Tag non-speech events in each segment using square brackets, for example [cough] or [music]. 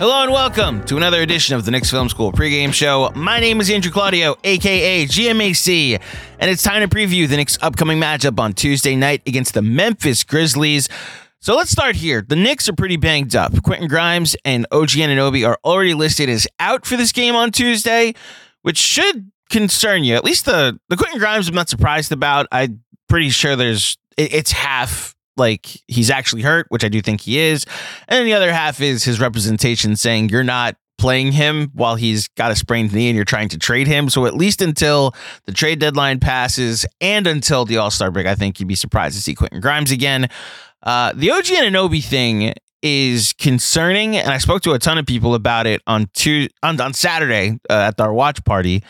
Hello and welcome to another edition of the Knicks Film School pregame show. My name is Andrew Claudio, aka GMAC, and it's time to preview the Knicks' upcoming matchup on Tuesday night against the Memphis Grizzlies. So let's start here. The Knicks are pretty banged up. Quentin Grimes and OG Anunoby are already listed as out for this game on Tuesday, which should concern you. At least the the Quentin Grimes I'm not surprised about. I'm pretty sure there's it, it's half like he's actually hurt, which I do think he is. And the other half is his representation saying you're not playing him while he's got a sprained knee and you're trying to trade him. So at least until the trade deadline passes and until the All Star break, I think you'd be surprised to see Quentin Grimes again. Uh, the OG Anunoby thing is concerning, and I spoke to a ton of people about it on two on, on Saturday uh, at our watch party.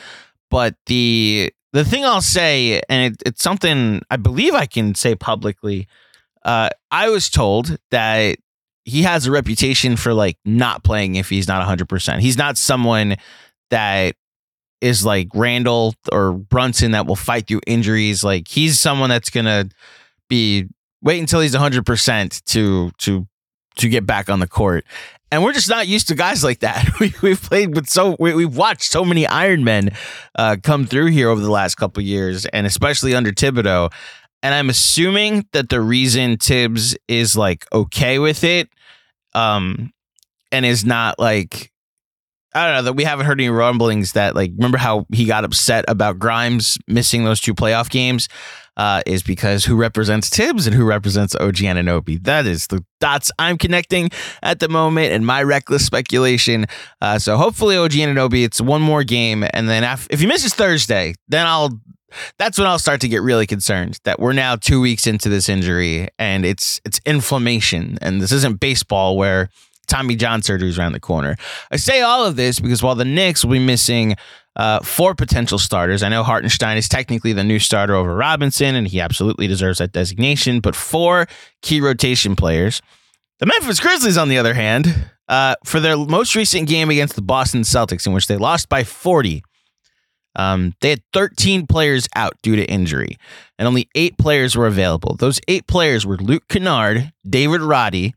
But the the thing I'll say, and it, it's something I believe I can say publicly uh, I was told that he has a reputation for like not playing if he's not 100%. He's not someone that is like Randle or Brunson that will fight through injuries. Like he's someone that's going to be wait until he's 100% to to to get back on the court. And we're just not used to guys like that. [laughs] We, we've played with so we, have watched so many Iron Men uh, come through here over the last couple years, and especially under Thibodeau. And I'm assuming that the reason Thibs is like okay with it, um, and is not like I don't know that we haven't heard any rumblings that like remember how he got upset about Grimes missing those two playoff games uh, is because who represents Thibs and who represents OG Anunoby. That is the dots I'm connecting at the moment and my reckless speculation. Uh, so hopefully OG Anunoby, it's one more game, and then if, if he misses Thursday, then I'll that's when I'll start to get really concerned that we're now two weeks into this injury and it's it's inflammation and this isn't baseball where Tommy John surgery is around the corner. I say all of this because while the Knicks will be missing uh, four potential starters, I know Hartenstein is technically the new starter over Robinson and he absolutely deserves that designation, but four key rotation players. The Memphis Grizzlies, on the other hand, uh, for their most recent game against the Boston Celtics, in which they lost by 40, um, they had 13 players out due to injury, and only eight players were available. Those eight players were Luke Kennard, David Roddy,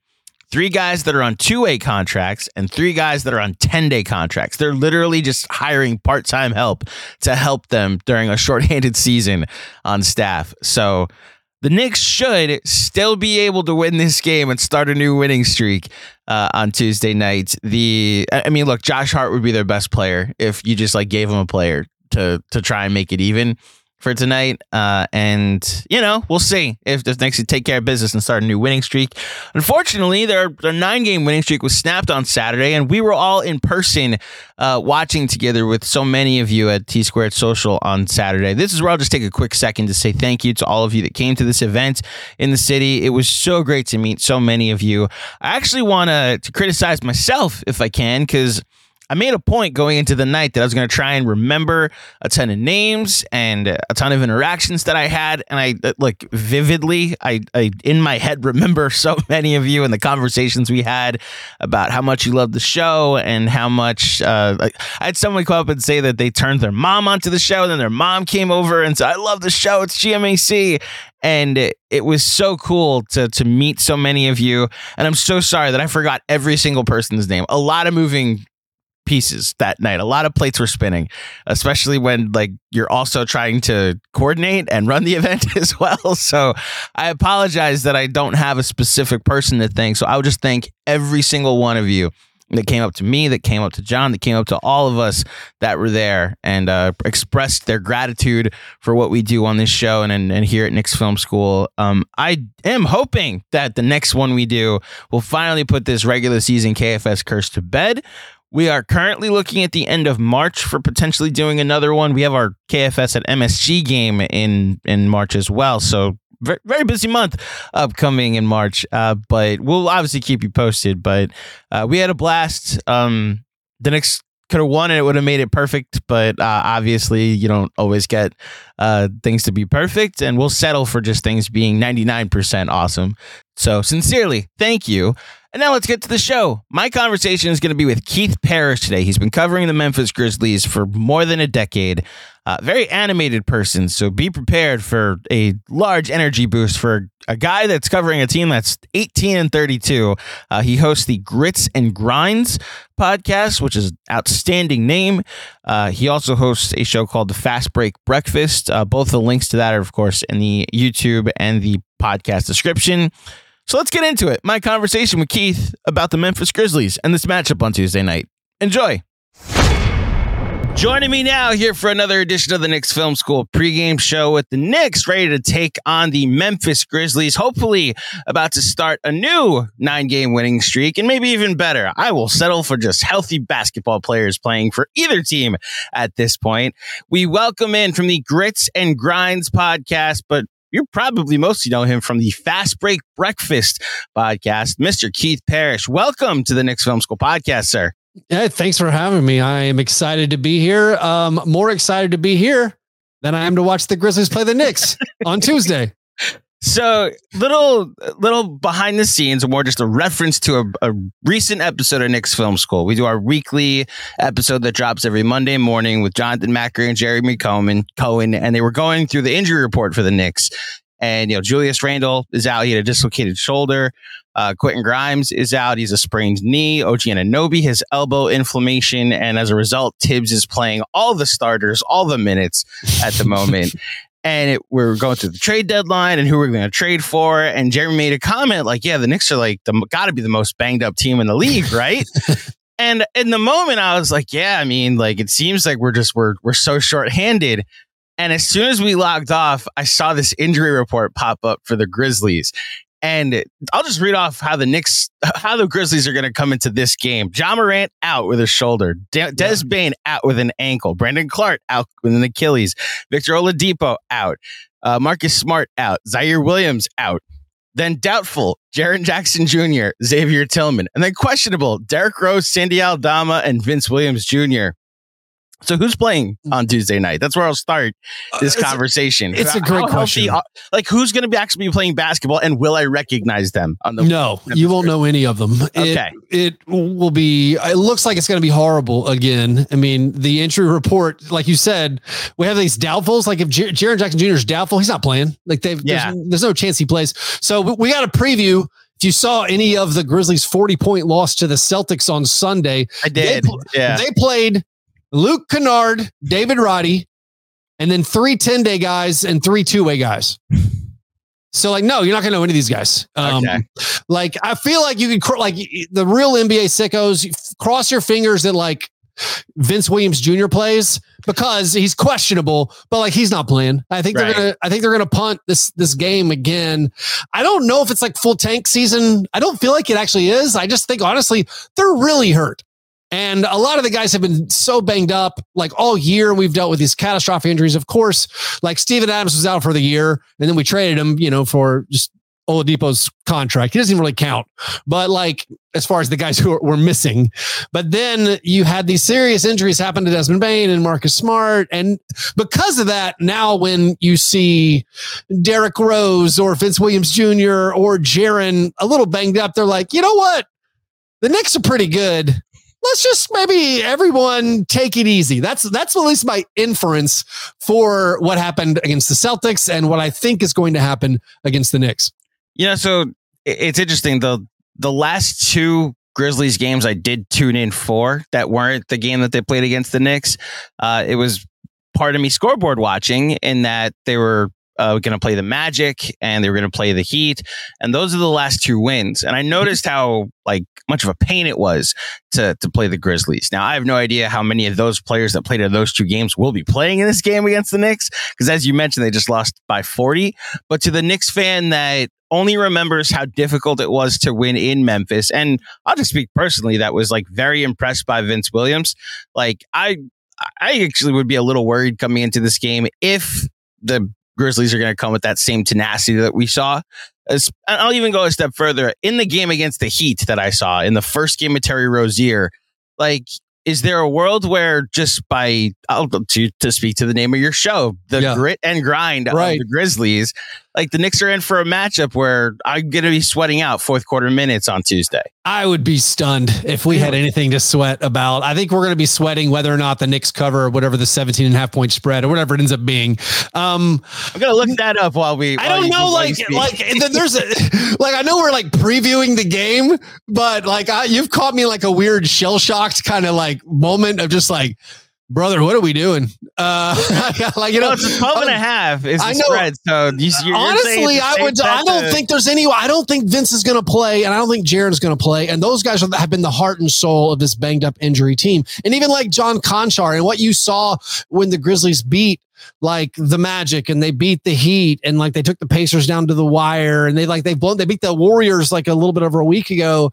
three guys that are on two way contracts, and three guys that are on 10 day contracts. They're literally just hiring part time help to help them during a [laughs] shorthanded season on staff. So the Knicks should still be able to win this game and start a new winning streak uh, on Tuesday night. The I mean, look, Josh Hart would be their best player if you just like gave him a player to to try and make it even for tonight. Uh, and you know, we'll see if the Knicks take care of business and start a new winning streak. Unfortunately, their their nine game winning streak was snapped on Saturday, and we were all in person uh, watching together with so many of you at T Squared Social on Saturday. This is where I'll just take a quick second to say thank you to all of you that came to this event in the city. It was so great to meet so many of you. I actually want to criticize myself if I can, because I made a point going into the night that I was going to try and remember a ton of names and a ton of interactions that I had. And I uh, like vividly, I, I in my head [laughs] remember so many of you and the conversations we had about how much you loved the show and how much uh, like, I had someone come up and say that they turned their mom onto the show. And then their mom came over and said, I love the show. It's GMAC and it, it, was so cool to to meet so many of you and i'm so sorry that i forgot every single person's name a lot of moving pieces that night a lot of plates were spinning especially when like you're also trying to coordinate and run the [laughs] event as well so i apologize that i don't have a specific person to thank so i would just thank every single one of you that came up to me, that came up to John, that came up to all of us that were there and uh, expressed their gratitude for what we do on this show and, and, and here at Knicks Film School. Um, I am hoping that the next one we do will finally put this regular season KFS curse to bed. We are currently looking at the end of March for potentially doing another one. We have our KFS at MSG game in in March as well. So very, very busy month upcoming in March. Uh, but we'll obviously keep you posted. But uh, we had a blast. Um, the Knicks could have won and it would have made it perfect. But uh, obviously, you don't always get uh, things to be perfect. And we'll settle for just things being 99% awesome. So, sincerely, thank you. And now let's get to the show. My conversation is going to be with Keith Parish today. He's been covering the Memphis Grizzlies for more than a decade. Uh, very animated person, so be prepared for a large energy boost for a guy that's covering a team that's 18 and 32. Uh, he hosts the Grits and Grinds podcast, which is outstanding name. Uh, he also hosts a show called the Fast Break Breakfast. Uh, both the links to that are, of course, in the YouTube and the podcast description. So let's get into it. My conversation with Keith about the Memphis Grizzlies and this matchup on Tuesday night. Enjoy. Joining me now here for another edition of the Knicks Film School pregame show with the Knicks ready to take on the Memphis Grizzlies. Hopefully, about to start a new nine game winning streak and maybe even better. I will settle for just healthy basketball players playing for either team at this point. We welcome in from the Grits and Grinds podcast, but you probably mostly know him from the Fast Break Breakfast podcast, Mr. Keith Parish. Welcome to the Knicks Film School podcast, sir. Yeah, thanks for having me. I am excited to be here. Um, more excited to be here than I am to watch the Grizzlies play the Knicks [laughs] on Tuesday. So little little behind the scenes, more just a reference to a, a, recent episode of Knicks Film School. We do our weekly episode that drops every Monday morning with Jonathan Macri and Jeremy Cohen, Cohen, and they were going through the injury report for the Knicks. And you know, Julius Randle is out; he had a dislocated shoulder. Uh, Quentin Grimes is out; he's a sprained knee. OG Anunoby has elbow inflammation, and as a result, Thibs is playing all the starters, all the minutes at the moment [laughs] and it, we are going through the trade deadline and who we're going to trade for. And Jeremy made a comment like, "Yeah, the Knicks are like the got to be the most banged up team in the league, [laughs] right?" and in the moment, I was like, "Yeah, I mean, like it seems like we're just we're we're so short-handed." And as soon as we logged off, I saw this injury report pop up for the Grizzlies. And I'll just read off how the Knicks, how the Grizzlies are going to come into this game. Ja Morant out with a shoulder. De- Des yeah. Bane out with an ankle. Brandon Clarke out with an Achilles. Victor Oladipo out. Uh, Marcus Smart out. Ziaire Williams out. Then doubtful, Jaren Jackson Jr., Xavier Tillman. And then questionable, Derrick Rose, Santi Aldama, and Vince Williams Jr. So who's playing on Tuesday night? That's where I'll start uh, this uh, it's conversation. A, it's a great question. Healthy, like who's going to be actually be playing basketball, and will I recognize them on the? No, you won't know any of them. Okay, it, it will be. It looks like it's going to be horrible again. I mean, the injury report, like you said, we have these doubtfuls. Like if J- Jaren Jackson Jr. is doubtful, he's not playing. Like they've yeah. there's, there's no chance he plays. So we got a preview if you saw any of the Grizzlies' 40 point loss to the Celtics on Sunday, I did. They, yeah. they played Luke Kennard, David Roddy, and then three 10 day guys and three two way guys. [laughs] So like, no, you're not gonna know any of these guys. Um, okay. Like, I feel like you can like the real NBA sickos cross your fingers that like Vince Williams Jr. plays because he's questionable, but like he's not playing. I think right. they're gonna I think they're gonna punt this this game again. I don't know if it's like full tank season. I don't feel like it actually is. I just think honestly, they're really hurt. And a lot of the guys have been so banged up like all year. We've dealt with these catastrophic injuries. Of course, like Steven Adams was out for the year and then we traded him, you know, for just Oladipo's contract. He doesn't really count, but like as far as the guys who were missing. But then you had these serious injuries happen to Desmond Bane and Marcus Smart. And because of that, now when you see Derrick Rose or Vince Williams Jr. or Jaren a little banged up, they're like, you know what? The Knicks are pretty good let's just maybe everyone take it easy. That's that's at least my inference for what happened against the Celtics and what I think is going to happen against the Knicks. Know, so it's interesting. The the last two Grizzlies games I did tune in for that weren't the game that they played against the Knicks. Uh, it was part of me scoreboard watching in that they were uh, going to play the Magic and they were going to play the Heat, and those are the last two wins. And I noticed how like much of a pain it was to to play the Grizzlies. Now I have no idea how many of those players that played in those two games will be playing in this game against the Knicks because as you mentioned, they just lost by forty. But to the Knicks fan that only remembers how difficult it was to win in Memphis, and I'll just speak personally, that was like very impressed by Vince Williams. Like I I actually would be a little worried coming into this game if the Grizzlies are going to come with that same tenacity that we saw. As, I'll even go a step further. In the game against the Heat that I saw in the first game of Terry Rozier, like, is there a world where just by I'll, to to speak to the name of your show, the yeah. grit and grind right. of the Grizzlies, like the Knicks are in for a matchup where I'm going to be sweating out fourth quarter minutes on Tuesday. I would be stunned if we had anything to sweat about. I think we're going to be sweating whether or not the Knicks cover whatever the 17 and a half point spread or whatever it ends up being. Um, I'm going to look that up while we. I don't know, like, like there's a, [laughs] like, I know we're like previewing the game, but like, I, you've caught me like a weird shell shocked kind of like moment of just like, brother, what are we doing? Uh, [laughs] like you know, well, it's 12 and a half is the spread. So you, you're, honestly, I would. I don't think there's any. I don't think Vince is going to play, and I don't think Jaren is going to play. And those guys have been the heart and soul of this banged up injury team. And even like John Konchar and what you saw when the Grizzlies beat like the Magic and they beat the Heat and like they took the Pacers down to the wire and they like they've blown they beat the Warriors like a little bit over a week ago.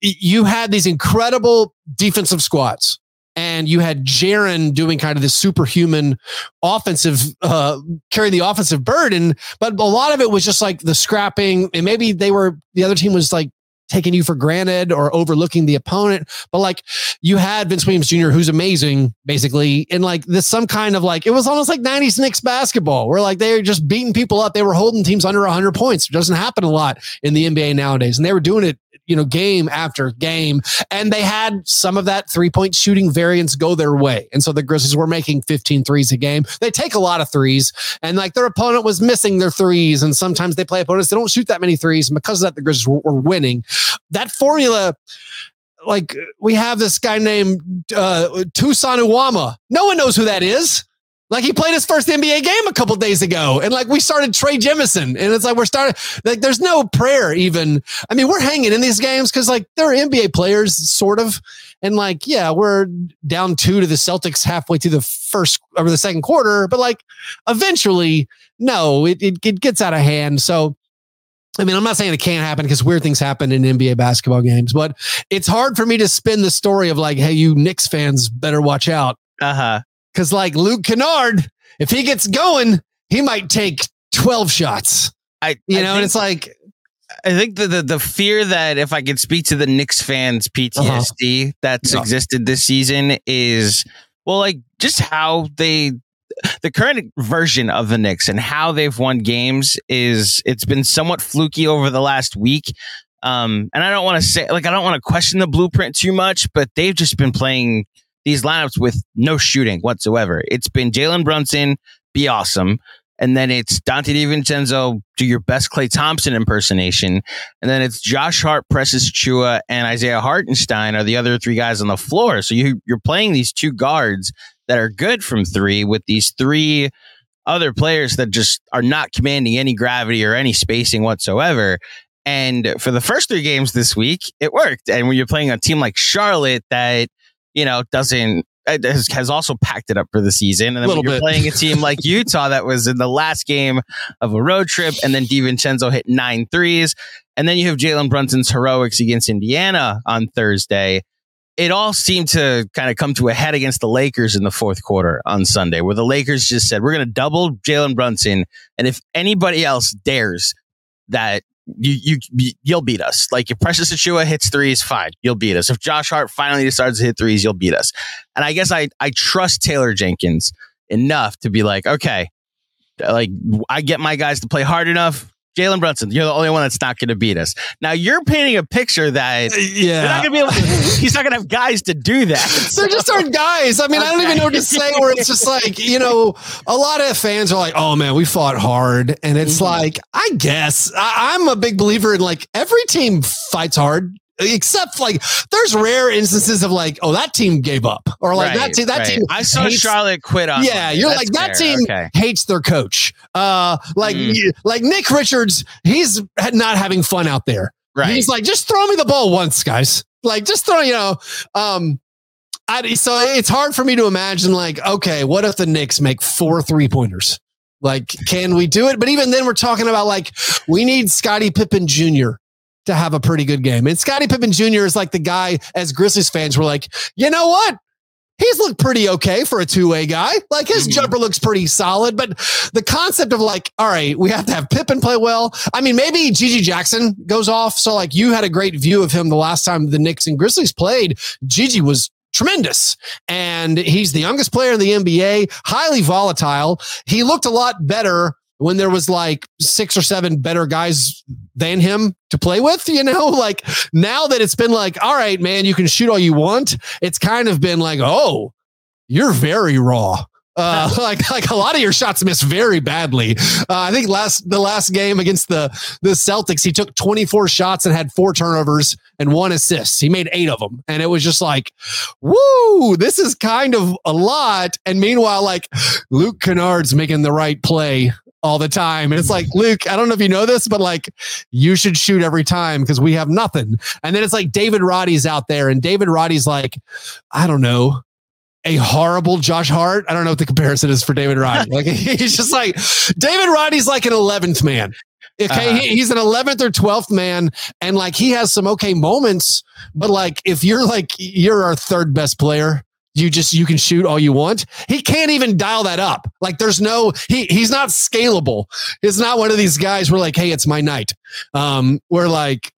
You had these incredible defensive squads and you had Jaren doing kind of this superhuman offensive, uh, carrying the offensive burden. But a lot of it was just like the scrapping, and maybe they were the other team was like taking you for granted or overlooking the opponent. But like you had Vince Williams Jr., who's amazing, basically, and like this some kind of like it was almost like 90s Knicks basketball, where like they were just beating people up. They were holding teams under 100 points. It doesn't happen a lot in the NBA nowadays. And they were doing it you know, game after game. And they had some of that three point shooting variance go their way. And so the Grizzlies were making 15 threes a game. They take a lot of threes and like their opponent was missing their threes. And sometimes they play opponents They don't shoot that many threes. And because of that, the Grizzlies were, were winning. That formula, like we have this guy named uh, Toussaint Uwama. No one knows who that is. Like he played his first NBA game a couple days ago, and like we started Trey Jemison, and it's like we're starting like there's no prayer even. I mean, we're hanging in these games because like they're NBA players, sort of, and like yeah, we're down two to the Celtics halfway through the first or the second quarter, but like eventually, no, it it, it gets out of hand. So I mean, I'm not saying it can't happen because weird things happen in NBA basketball games, but it's hard for me to spin the story of like, hey, you Knicks fans better watch out. Uh huh. Cause like Luke Kennard, if he gets going, he might take 12 shots. I, you I know, and it's like, I think the, the, the fear that if I could speak to the Knicks fans PTSD uh-huh. that's existed this season is well, like just how they the current version of the Knicks and how they've won games is it's been somewhat fluky over the last week. Um, and I don't want to say like I don't want to question the blueprint too much, but they've just been playing these lineups with no shooting whatsoever. It's been Jalen Brunson, be awesome. And then it's Donte DiVincenzo, do your best Klay Thompson impersonation. And then it's Josh Hart, Precious Achiuwa, and Isaiah Hartenstein are the other three guys on the floor. So you, you're playing these two guards that are good from three with these three other players that just are not commanding any gravity or any spacing whatsoever. And for the first three games this week, it worked. And when you're playing a team like Charlotte that – you know, doesn't uh, has, has also packed it up for the season. And then you're bit. playing a [laughs] team like Utah that was in the last game of a road trip, and then DiVincenzo hit nine threes, and then you have Jalen Brunson's heroics against Indiana on Thursday. It all seemed to kind of come to a head against the Lakers in the fourth quarter on Sunday, where the Lakers just said, We're going to double Jalen Brunson. And if anybody else dares that you you you'll beat us. Like if Precious Achiuwa hits threes, fine, you'll beat us. If Josh Hart finally decides to hit threes, you'll beat us. And I guess I I trust Taylor Jenkins enough to be like, okay, like I get my guys to play hard enough. Jalen Brunson, you're the only one that's not going to beat us. Now you're painting a picture that yeah, not gonna be able to, [laughs] he's not going to have guys to do that. There just aren't guys. I mean, okay. I don't even know what to say. Where it's just like you know, a lot of fans are like, "Oh man, we fought hard," and it's mm-hmm. like, I guess I, I'm a big believer in like every team fights hard except like there's rare instances of like oh that team gave up or like right, that team that right. team I saw hates, Charlotte quit on yeah you're like that fair. team okay. hates their coach uh like mm. like Nick Richards he's not having fun out there right he's like just throw me the ball once guys like just throw you know um I, so it's hard for me to imagine like okay what if the Knicks make four three pointers like can we do it but even then we're talking about like we need Scottie Pippen Jr to have a pretty good game. And Scottie Pippen Jr. is like the guy, as Grizzlies fans were like, you know what? He's looked pretty okay for a two way guy. Like his mm-hmm. jumper looks pretty solid, but the concept of like, all right, we have to have Pippen play well. I mean, maybe GG Jackson goes off. So like you had a great view of him the last time the Knicks and Grizzlies played. GG was tremendous. And he's the youngest player in the NBA, highly volatile. He looked a lot better when there was like six or seven better guys than him to play with, you know, [laughs] like now that it's been like, all right, man, you can shoot all you want. It's kind of been like, oh, you're very raw. Uh, [laughs] like like a lot of your shots miss very badly. Uh, I think last the last game against the the Celtics, he took 24 shots and had four turnovers and one assist. He made eight of them, and it was just like, woo, this is kind of a lot. And meanwhile, like Luke Kennard's making the right play all the time. And it's like, Luke, I don't know if you know this, but like you should shoot every time because we have nothing. And then it's like David Roddy's out there, and David Roddy's like, I don't know, a horrible Josh Hart. I don't know what the comparison is for David Roddy. Like [laughs] he's just like David Roddy's like an 11th man. Okay, uh, he's an 11th or 12th man, and like he has some okay moments, but like if you're like you're our third best player, you just you can shoot all you want. He can't even dial that up. Like there's no he he's not scalable. He's not one of these guys where like, hey, it's my night. Um, where like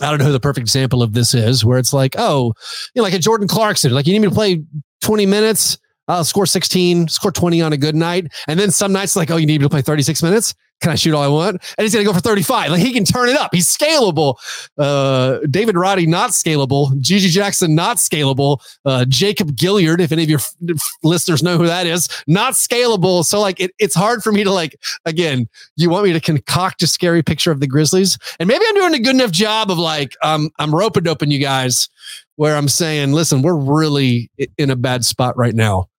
I don't know who the perfect example of this is, where it's like, oh, you know, like a Jordan Clarkson, like you need me to play 20 minutes, I'll score 16, score 20 on a good night. And then some nights like, oh, you need me to play 36 minutes can I shoot all I want? And he's going to go for 35. Like he can turn it up. He's scalable. Uh, David Roddy, not scalable. GG Jackson, not scalable. Uh, Jacob Gilyard, if any of your f- listeners know who that is, not scalable. So like it, it's hard for me to like, again, you want me to concoct a scary picture of the Grizzlies. And maybe I'm doing a good enough job of like, um, I'm roping open you guys where I'm saying, listen, we're really in a bad spot right now.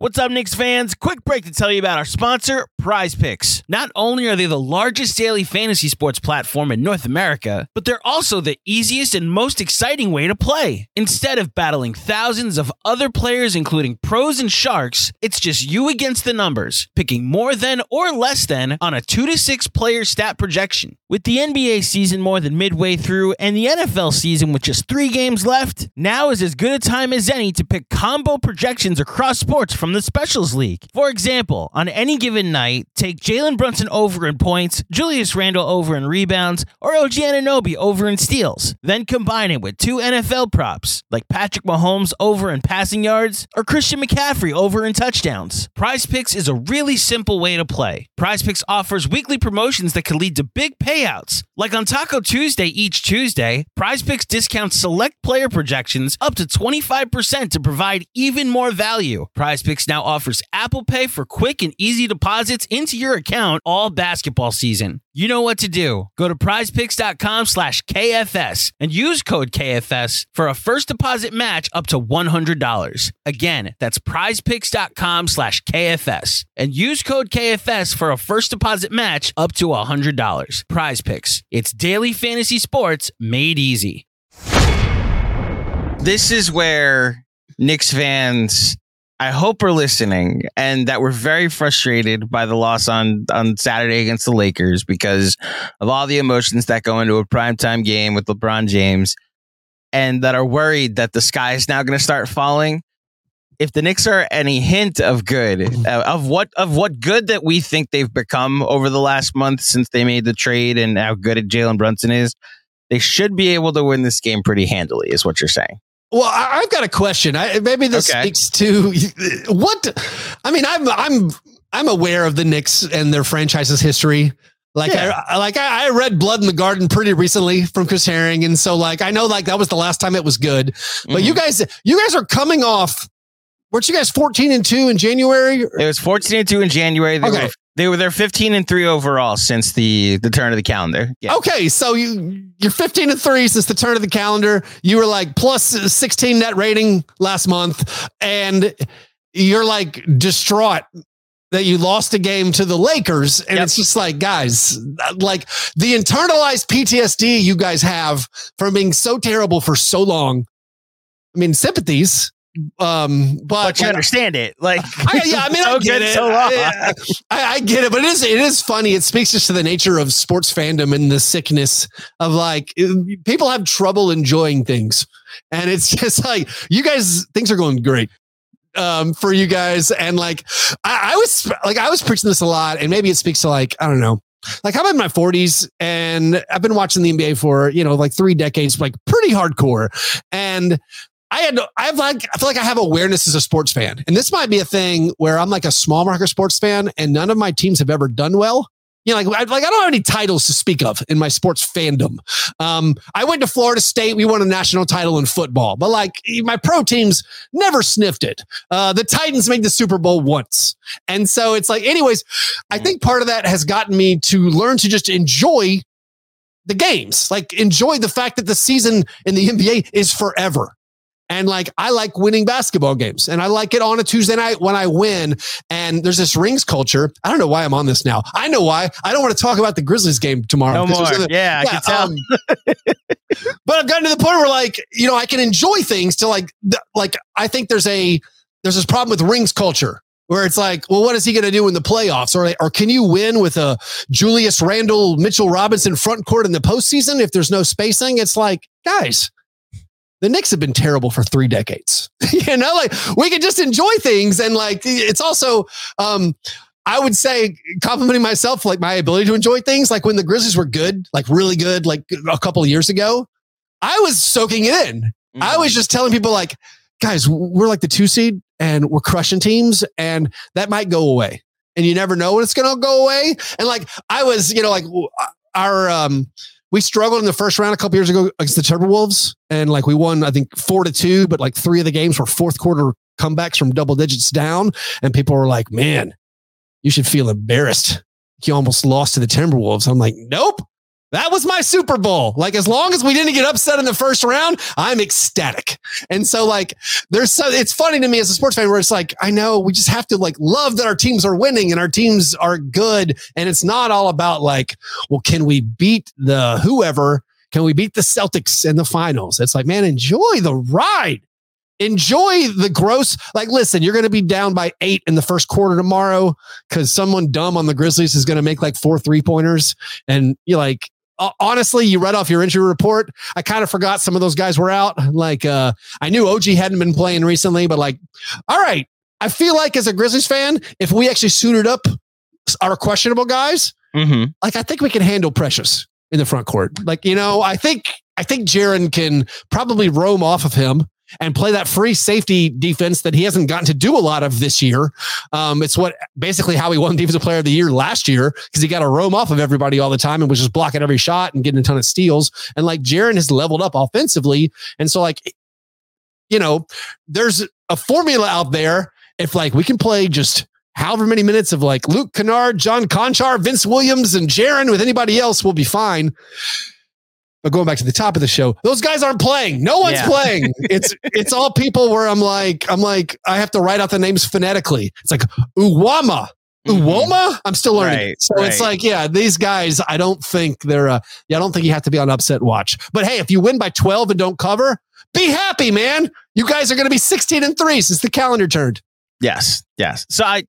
What's up, Knicks fans? Quick break to tell you about our sponsor, Prize Picks. Not only are they the largest daily fantasy sports platform in North America, but they're also the easiest and most exciting way to play. Instead of battling thousands of other players, including pros and sharks, it's just you against the numbers, picking more than or less than on a two to six player stat projection. With the NBA season more than midway through and the NFL season with just three games left, now is as good a time as any to pick combo projections across sports from from the Specials League. For example, on any given night, take Jalen Brunson over in points, Julius Randle over in rebounds, or OG Anunoby over in steals. Then combine it with two NFL props, like Patrick Mahomes over in passing yards, or Christian McCaffrey over in touchdowns. Prize Picks is a really simple way to play. Prize Picks offers weekly promotions that can lead to big payouts. Like on Taco Tuesday each Tuesday, Prize Picks discounts select player projections up to 25% to provide even more value. Prize Picks now offers Apple Pay for quick and easy deposits into your account all basketball season. You know what to do. Go to prizepicks.com slash KFS and use code KFS for a first deposit match up to $100. Again, that's prizepicks.com slash KFS and use code KFS for a first deposit match up to $100. Prize Picks. It's daily fantasy sports made easy. This is where Knicks fans I hope we're listening and that we're very frustrated by the loss on on Saturday against the Lakers because of all the emotions that go into a primetime game with LeBron James and that are worried that the sky is now going to start falling. if the Knicks are any hint of good, uh, of what of what good that we think they've become over the last month since they made the trade and how good Jalen Brunson is, they should be able to win this game pretty handily, is what you're saying. Well, I, have got a question. I, maybe this okay. speaks to [laughs] what I mean. I'm I'm I'm aware of the Knicks and their franchise's history. Like yeah. I like I, I, read Blood in the Garden pretty recently from Chris Herring, and so like I know like that was the last time it was good. But mm-hmm. you guys, you guys are coming off. Weren't you guys fourteen and two in January? It was fourteen and two in January. They okay. Were, they were there fifteen and three overall since the the turn of the calendar. Yeah. Okay, so you you're fifteen and three since the turn of the calendar. You were like plus sixteen net rating last month, and you're like distraught that you lost a game to the Lakers. And yep. it's just like, guys, like the internalized PTSD you guys have from being so terrible for so long. I mean, sympathies. Um, but, but you like, understand it, like [laughs] I, yeah. I mean, so I [laughs] get it. So I, I, I, get it, but it is it is funny. It speaks just to the nature of sports fandom and the sickness of like people have trouble enjoying things, and it's [laughs] just like you guys things are going great um, for you guys. And like, I, I was like, I was preaching this a lot, and maybe it speaks to like, I don't know, like I'm in my 40s and I've been watching the NBA for, you know, like three decades, like pretty hardcore. And I had, I have like, I feel like I have awareness as a sports fan. And this might be a thing where I'm like a small market sports fan and none of my teams have ever done well you know, like, I, like I don't have any titles to speak of in my sports fandom. Um, I went to Florida State. We won a national title in football, but like my pro teams never sniffed it. Uh, the Titans made the Super Bowl once. And so it's like, anyways, I think part of that has gotten me to learn to just enjoy the games, like enjoy the fact that the season in the NBA is forever. And like, I like winning basketball games and I like it on a Tuesday night when I win. And there's this rings culture. I don't know why I'm on this now. I know why. I don't want to talk about the Grizzlies game tomorrow. No more. Yeah, yeah, I can tell. Um, [laughs] but I've gotten to the point where like, you know, I can enjoy things to like, like, I think there's a, there's this problem with rings culture where it's like, well, what is he going to do in the playoffs? Or, or can you win with a Julius Randle, Mitchell Robinson front court in the postseason if there's no spacing? It's like, guys, the Knicks have been terrible for three decades. [laughs] you know, like we can just enjoy things. And like, it's also, um, I would say complimenting myself, like my ability to enjoy things. Like when the Grizzlies were good, like really good, like a couple of years ago, I was soaking it in. Mm-hmm. I was just telling people like, guys, we're like the two seed and we're crushing teams and that might go away. And you never know when it's going to go away. And like, I was, you know, like our, um, we struggled in the first round a couple years ago against the Timberwolves, and like we won, I think four to two, but like three of the games were fourth quarter comebacks from double digits down, and people were like, "Man, you should feel embarrassed. You almost lost to the Timberwolves." I'm like, "Nope, that was my Super Bowl. Like, as long as we didn't get upset in the first round, I'm ecstatic. And so, like, there's so it's funny to me as a sports fan where it's like, I know we just have to like love that our teams are winning and our teams are good. And it's not all about like, well, can we beat the whoever? Can we beat the Celtics in the finals? It's like, man, enjoy the ride. Enjoy the gross. Like, listen, you're going to be down by eight in the first quarter tomorrow because someone dumb on the Grizzlies is going to make like four three pointers. And you're like, uh, honestly, you read off your injury report. I kind of forgot some of those guys were out. Like, uh, I knew OG hadn't been playing recently, but like, all right. I feel like as a Grizzlies fan, if we actually suited up our questionable guys, mm-hmm. like I think we can handle Precious in the front court. Like, you know, I think I think Jaren can probably roam off of him and play that free safety defense that he hasn't gotten to do a lot of this year. Um, it's what basically how he won Defensive Player of the Year last year because he got to roam off of everybody all the time and was just blocking every shot and getting a ton of steals. And like Jaren has leveled up offensively. And so, like, you know, there's a formula out there. If like we can play just however many minutes of like Luke Kennard, John Konchar, Vince Williams, and Jaren with anybody else, we'll be fine. But going back to the top of the show, those guys aren't playing. No one's yeah. playing. [laughs] It's it's all people where I'm like, I'm like, I have to write out the names phonetically. It's like Uwama. Mm-hmm. Uwoma? I'm still learning. Right, so right. it's like, yeah, these guys, I don't think they're uh yeah, I don't think you have to be on upset watch. But hey, if you win by 12 and don't cover, be happy, man. You guys are gonna be 16 and 3 since the calendar turned. Yes, yes. So I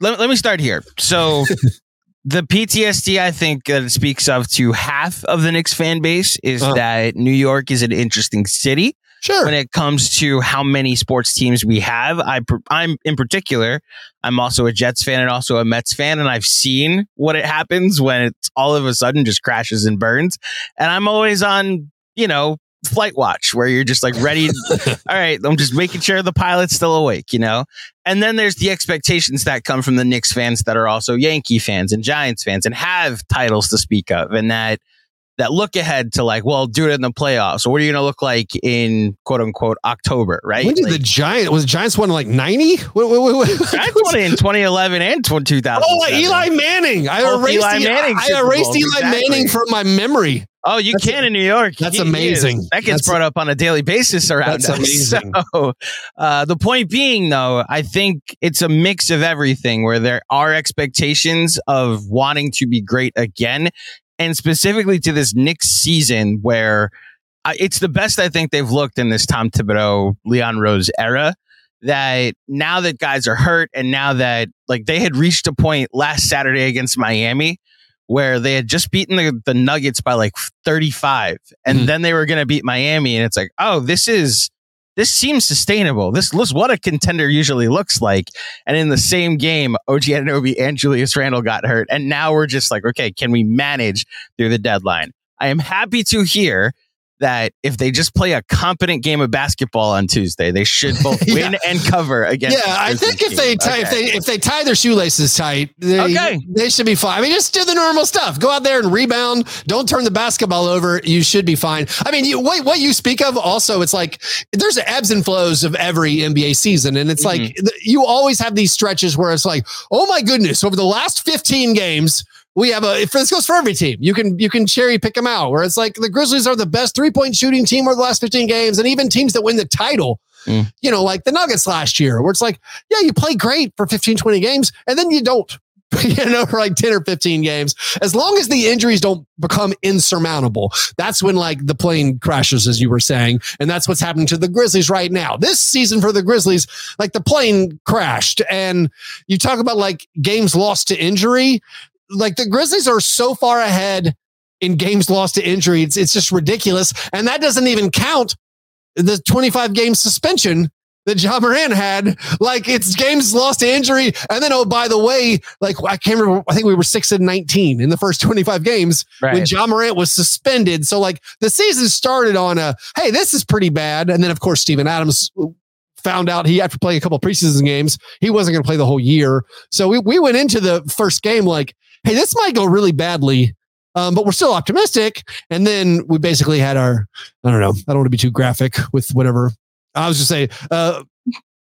let, let me start here. So [laughs] the PTSD I think that it speaks of to half of the Knicks fan base is uh that New York is an interesting city. Sure. when it comes to how many sports teams we have. I, I'm in particular, I'm also a Jets fan and also a Mets fan, and I've seen what it happens when it's all of a sudden just crashes and burns. And I'm always on, you know, flight watch where you're just like ready. [laughs] all right, I'm just making sure the pilot's still awake, you know? And then there's the expectations that come from the Knicks fans that are also Yankee fans and Giants fans and have titles to speak of and that that look ahead to like, well, do it in the playoffs. So what are you going to look like in quote unquote October, right? When did like, the Giants was the Giants won like 90? What, what, what, Giants won in 2011 and 2000. Oh, Eli Manning. I Both erased Eli Manning I Super erased Eli exactly. Manning from my memory. Oh, you That's can in New York. that's He- he amazing. is. That gets That's- brought up on a daily basis around That's us. [laughs] amazing. So, uh, the point being, though, I think it's a mix of everything where there are expectations of wanting to be great again, and specifically to this Knicks season where I, it's the best I think they've looked in this Tom Thibodeau, Leon Rose era. That now that guys are hurt, and now that like they had reached a point last Saturday against Miami where they had just beaten the, the Nuggets by like 35 and Mhm. then they were going to beat Miami and it's like, "Oh, this is this seems sustainable. This looks what a contender usually looks like." And in the same game, OG Anunoby and Julius Randle got hurt and now we're just like, "Okay, can we manage through the deadline?" I am happy to hear that if they just play a competent game of basketball on Tuesday, they should both [laughs] Yeah. win and cover against. Yeah, I think if team. they tie, if they if they tie their shoelaces tight, they, Okay. they should be fine. I mean, just do the normal stuff. Go out there and rebound. Don't turn the basketball over. You should be fine. I mean, you, what what you speak of also, it's like there's ebbs and flows of every NBA season, and it's like Mm-hmm. th- you always have these stretches where it's like, oh my goodness, over the last 15 games. We have a this goes for every team. You can you can cherry pick them out where it's like the Grizzlies are the best three point shooting team over the last 15 games, and even teams that win the title mm. you know, like the Nuggets last year, where it's like, yeah, you play great for 15, 20 games, and then you don't, [laughs] you know, for like 10 or 15 games. As long as the injuries don't become insurmountable, that's when like the plane crashes, as you were saying. And that's what's happening to the Grizzlies right now. This season for the Grizzlies, like the plane crashed. And you talk about like games lost to injury, like the Grizzlies are so far ahead in games lost to injury. It's, it's just ridiculous. And that doesn't even count the 25 game suspension that Ja Morant had. Like it's games lost to injury. And then, oh, by the way, like I can't remember, I think we were six and 19 in the first 25 games when Right. Ja Morant was suspended. So like the season started on a, hey, this is pretty bad. And then of course, Steven Adams found out he after playing a couple preseason games, he wasn't going to play the whole year. So we, we went into the first game like, hey, this might go really badly. Um, but we're still optimistic. And then we basically had our, I don't know, I don't want to be too graphic with whatever. I was just say, uh,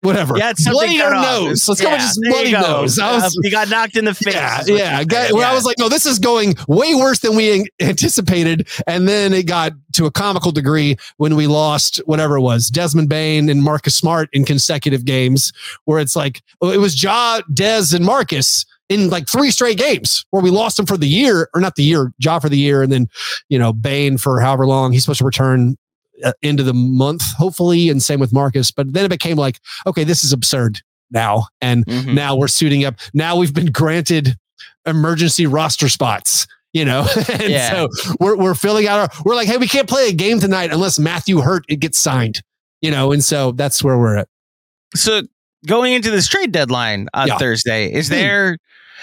whatever. Yeah, it's bloody our nose. Let's go with just you bloody nose. I Uh, you got knocked in the face. yeah, yeah. saying. when I was like, no, this is going way worse than we anticipated. And then it got to a comical degree when we lost whatever it was, Desmond Bane and Marcus Smart in consecutive games, where it's like, oh, it was Ja, Des, and Marcus in like three straight games where we lost them for the year, or not the year, Ja for the year, and then, you know, Bane for however long he's supposed to return uh, into the month, hopefully, and same with Marcus. But then it became like, okay, this is absurd now. And Mhm. now we're suiting up. Now we've been granted emergency roster spots. You know, [laughs] and Yeah. so we're we're filling out our. We're like, hey, we can't play a game tonight unless Matthew Hurt it gets signed. You know, and so that's where we're at. so going into this trade deadline on Yeah. Thursday, is Hmm. there?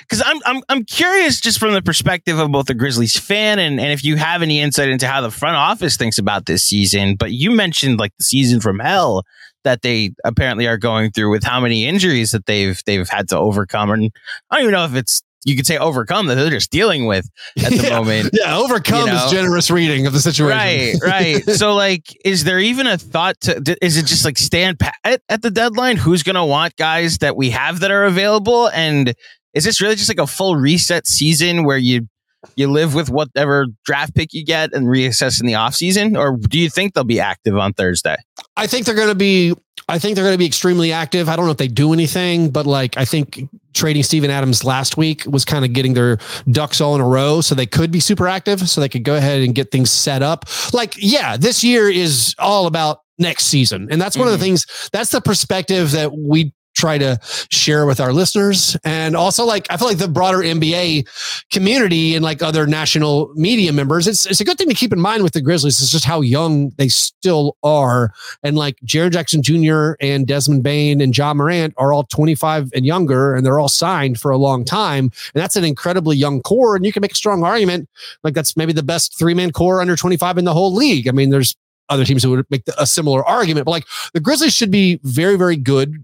Because I'm I'm I'm curious just from the perspective of both the Grizzlies fan and and if you have any insight into how the front office thinks about this season. But you mentioned like the season from hell that they apparently are going through with how many injuries that they've they've had to overcome, and I don't even know if it's you could say overcome that they're just dealing with at the [laughs] Yeah. moment. Yeah, overcome You know? is generous reading of the situation. Right, right. [laughs] so, like, is there even a thought to? Is it just like stand pat at the deadline? Who's going to want guys that we have that are available? And is this really just like a full reset season where you you live with whatever draft pick you get and reassess in the offseason? or do you think they'll be active on Thursday? I think they're going to be. I think they're going to be extremely active. I don't know if they do anything, but like I think trading Steven Adams last week was kind of getting their ducks all in a row, so they could be super active, so they could go ahead and get things set up. Like, yeah, this year is all about next season, and that's one of the mm-hmm. things. That's the perspective that we try to share with our listeners. And also like, I feel like the broader NBA community and like other national media members, it's, it's a good thing to keep in mind with the Grizzlies. It's just how young they still are. And like Jaren Jackson Jr. and Desmond Bane and Ja Morant are all 25 and younger and they're all signed for a long time. And that's an incredibly young core. And you can make a strong argument like that's maybe the best three man core under 25 in the whole league. I mean, there's other teams who would make a similar argument, but like the Grizzlies should be very, very good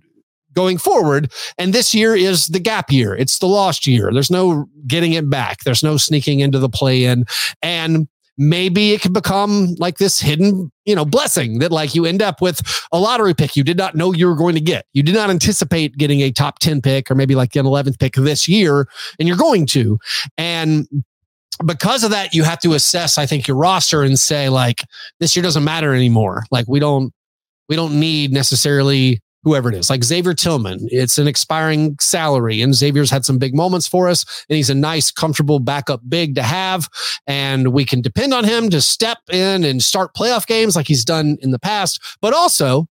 going forward. And this year is the gap year. It's the lost year. There's no getting it back. There's no sneaking into the play in. And maybe it can become like this hidden, you know, blessing that like you end up with a lottery pick you did not know you were going to get. You did not anticipate getting a top 10 pick or maybe like an 11th pick this year and you're going to. And because of that, you have to assess, I think, your roster and say, like, this year doesn't matter anymore. Like, we don't, we don't need necessarily whoever it is, like Xavier Tillman. It's an expiring salary, and Xavier's had some big moments for us, and he's a nice, comfortable backup big to have. And we can depend on him to step in and start playoff games like he's done in the past. But also,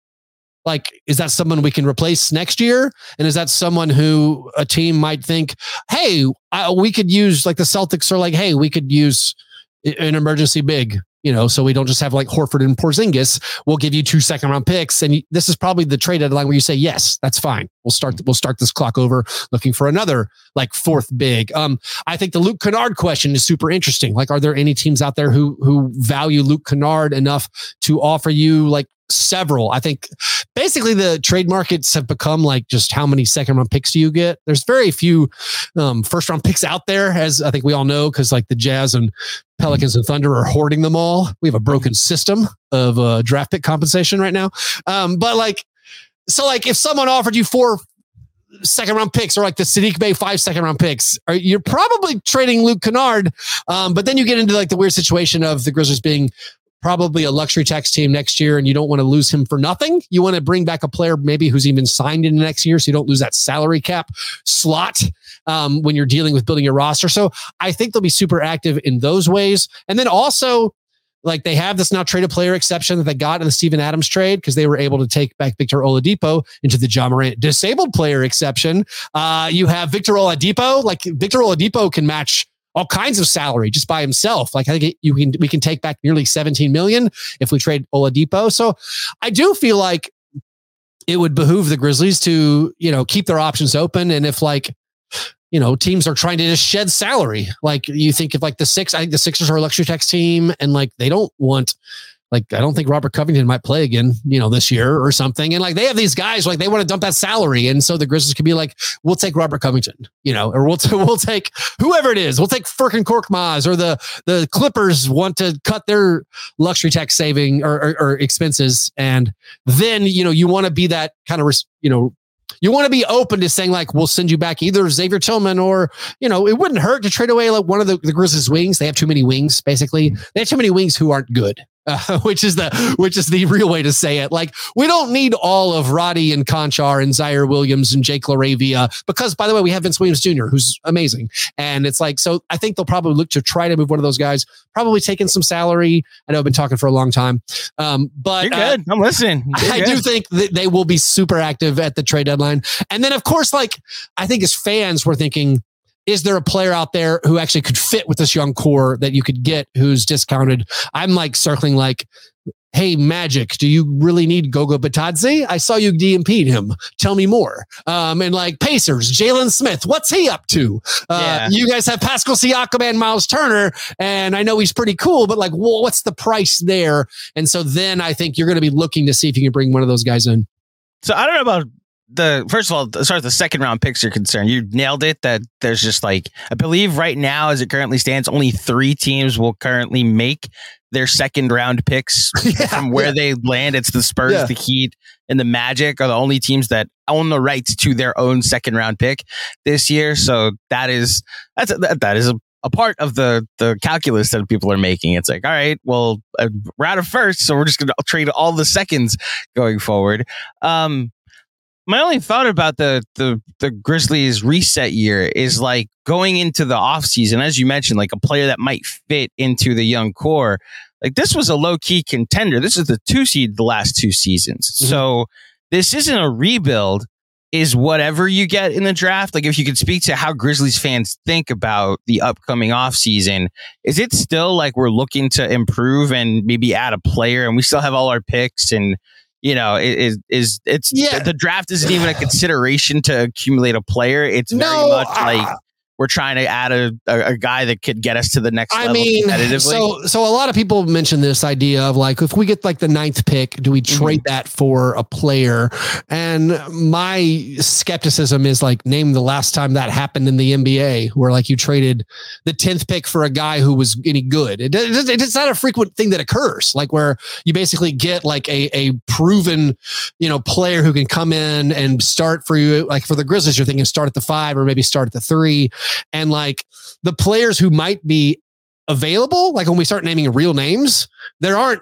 like, is that someone we can replace next year? And is that someone who a team might think, hey, I, we could use, like the Celtics are like, hey, we could use an emergency big you know, so we don't just have like Horford and Porzingis. We'll give you two second round picks, and this is probably the trade deadline where you say yes, that's fine. We'll start. We'll start this clock over, looking for another like fourth big. Um, I think the Luke Kennard question is super interesting. Like, are there any teams out there who who value Luke Kennard enough to offer you like several. I think basically the trade markets have become like just how many second round picks do you get? There's very few um, first round picks out there, as I think we all know, because like the Jazz and Pelicans and Thunder are hoarding them all. We have a broken system of uh, draft pick compensation right now. Um, but like, so like if someone offered you four second round picks or like the Saddiq Bey five second round picks, you're probably trading Luke Kennard. Um, but then you get into like the weird situation of the Grizzlies being probably a luxury tax team next year and you don't want to lose him for nothing. You want to bring back a player maybe who's even signed in the next year so you don't lose that salary cap slot um, when you're dealing with building your roster. So I think they'll be super active in those ways. And then also, like they have this now trade traded player exception that they got in the Steven Adams trade because they were able to take back Victor Oladipo into the Ja Morant disabled player exception. Uh, you have Victor Oladipo, like Victor Oladipo can match all kinds of salary just by himself. Like I think you can we can take back nearly 17 million if we trade Oladipo. So I do feel like it would behoove the Grizzlies to, you know, keep their options open. And if like, you know, teams are trying to just shed salary, like you think of like the six, I think the Sixers are a luxury tax team and like they don't want like I don't think Robert Covington might play again, you know, this year or something. And like they have these guys like they want to dump that salary, and so the Grizzlies could be like, we'll take Robert Covington, you know, or we'll t- [laughs] we'll take whoever it is, we'll take Furkan Korkmaz, or the the Clippers want to cut their luxury tax saving or, or, or expenses, and then you know you want to be that kind of res- you know you want to be open to saying like we'll send you back either Xavier Tillman or you know it wouldn't hurt to trade away like one of the, the Grizzlies wings. They have too many wings. Basically, they have too many wings who aren't good uh, [laughs] which is the which is the real way to say it. Like we don't need all of Roddy and Konchar and Ziaire Williams and Jake LaRavia because, by the way, we have Vince Williams Jr., who's amazing. And it's like so. I think they'll probably look to try to move one of those guys. Probably taking some salary. I know I've been talking for a long time, um, but you're good. Uh, I'm listening. [laughs] You're I good. do think that they will be super active at the trade deadline. And then, of course, like I think as fans, we're thinking is there a player out there who actually could fit with this young core that you could get who's discounted? I'm like circling like, Hey, Magic, do you really need Goga Bitadze? I saw you DNP'd him. Tell me more. Um, and like Pacers, Jalen Smith, what's he up to? Uh, yeah. You guys have Pascal Siakam and Miles Turner, and I know he's pretty cool, but like, well, what's the price there? And so then I think you're going to be looking to see if you can bring one of those guys in. So I don't know about the first of all, as far as the second round picks are concerned, you nailed it. That there's just like I believe right now, as it currently stands, only three teams will currently make their second round picks [laughs] yeah, from where yeah. they land. It's the Spurs, yeah. the Heat, and the Magic are the only teams that own the rights to their own second round pick this year. So that is that's that, that is a, a part of the the calculus that people are making. It's like, all right, well, uh, we're out of first, so we're just going to trade all the seconds going forward. Um, my only thought about the the the Grizzlies reset year is like going into the offseason, as you mentioned, like a player that might fit into the young core. Like this was a low key contender. This is the two seed the last two seasons. Mm-hmm. So this isn't a rebuild. is whatever you get in the draft. Like if you could speak to how Grizzlies fans think about the upcoming offseason, is it still like we're looking to improve and maybe add a player and we still have all our picks and you know, is is it's yeah. the draft isn't even a consideration to accumulate a player. It's very no, much like we're trying to add a, a, a, guy that could get us to the next I mean, So, so a lot of people mention this idea of like, if we get like the ninth pick, do we mm-hmm. trade mm-hmm. that for a player? And my skepticism is like, name the last time that happened in the NBA where like you traded the 10th pick for a guy who was any good. It, it, it's not a frequent thing that occurs, like where you basically get like a, a proven, you know, player who can come in and start for you. Like for the Grizzlies, you're thinking start at the five or maybe start at the three and like the players who might be available, like when we start naming real names, there aren't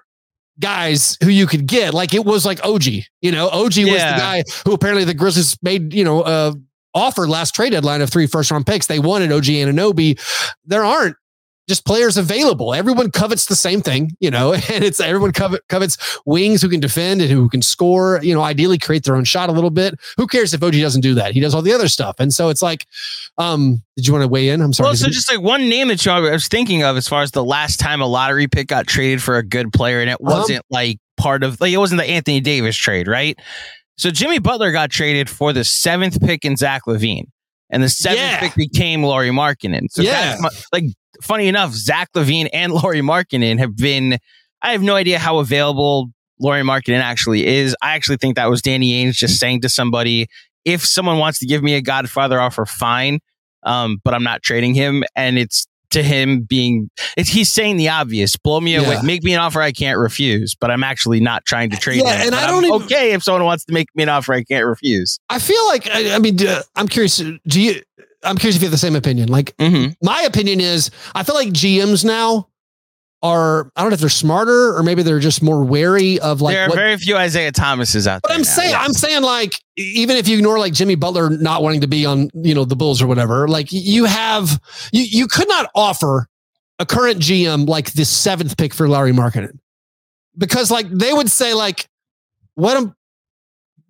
guys who you could get. Like it was like OG, you know, OG yeah. was the guy who apparently the Grizzlies made, you know, uh, offered last trade deadline of three first round picks. They wanted OG and Anunoby. There aren't just players available. Everyone covets the same thing, you know, [laughs] and it's everyone covet, covets wings who can defend and who can score, you know, ideally create their own shot a little bit. Who cares if OG doesn't do that? He does all the other stuff. And so it's like, um, did you want to weigh in? I'm sorry. Well, so just like one name that you, I was thinking of as far as the last time a lottery pick got traded for a good player and it uh-huh. wasn't um, like part of, like, it wasn't the Anthony Davis trade, right? So Jimmy Butler got traded for the seventh pick in Zach LaVine and the seventh yeah. pick became Lauri Markkanen. So yeah. like funny enough, Zach LaVine and [laughs] Lauri Markkanen have been. I have no idea how available Lauri Markkanen actually is. I actually think that was Danny Ainge just saying to somebody, if someone wants to give me a Godfather offer, fine, um, but I'm not trading him. And it's to him being he's saying the obvious blow me yeah. away make me an offer i can't refuse but i'm actually not trying to trade yeah, him and i don't even, okay if someone wants to make me an offer i can't refuse i feel like i, I mean uh, i'm curious do you I'm curious if you have the same opinion. Like mm-hmm. my opinion is, I feel like GMs now are I don't know if they're smarter or maybe they're just more wary of like. There are what, very few Isaiah Thomases out but there. But I'm now, saying yes. I'm saying like even if you ignore like Jimmy Butler not wanting to be on you know the Bulls or whatever, like you have you you could not offer a current GM like the seventh pick for Larry Markkanen because like they would say like what am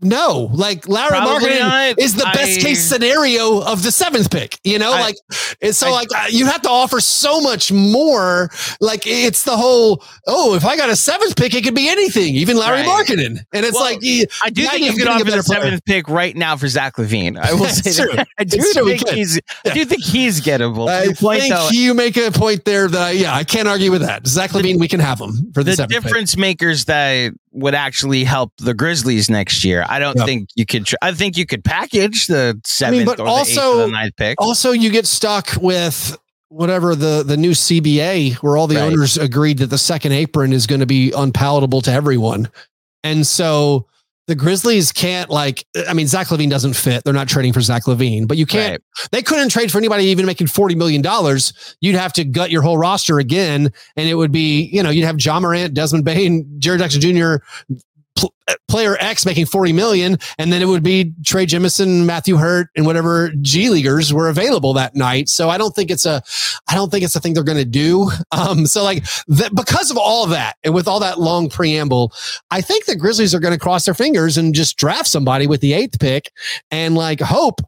no, like Larry Markkanen is the best I, case scenario of the seventh pick. You know, I, like it's so, I, like uh, you have to offer so much more. Like it's the whole. Oh, if I got a seventh pick, it could be anything, even Larry right. Markkanen. And it's well, like I do think you could offer the seventh pick right now for Zach LaVine. I will [laughs] say true. that. I do think he's. Yeah. I do think he's gettable. I point, think though, you make a point there that I, yeah, I can't argue with that. Zach LaVine, we can have him for the, the difference pick. makers that would actually help the Grizzlies next year. I don't yep. think you could. Tr- I think you could package the seventh I mean, but or also, the, the ninth pick. Also, you get stuck with whatever the the new CBA, where all the right. owners agreed that the second apron is going to be unpalatable to everyone, and so the Grizzlies can't like. I mean, Zach LaVine doesn't fit. They're not trading for Zach LaVine, but you can't. Right. They couldn't trade for anybody even making forty million dollars. You'd have to gut your whole roster again, and it would be you know you'd have Ja Morant, Desmond Bane, Jaren Jackson Jr., player X making 40 million. And then it would be Trey Jemison, Matthew Hurt, and whatever G leaguers were available that night. So I don't think it's a, I don't think it's a thing they're going to do. [laughs] Um, so like because of all of that and with all that long preamble, I think the Grizzlies are going to cross their fingers and just draft somebody with the eighth pick and like hope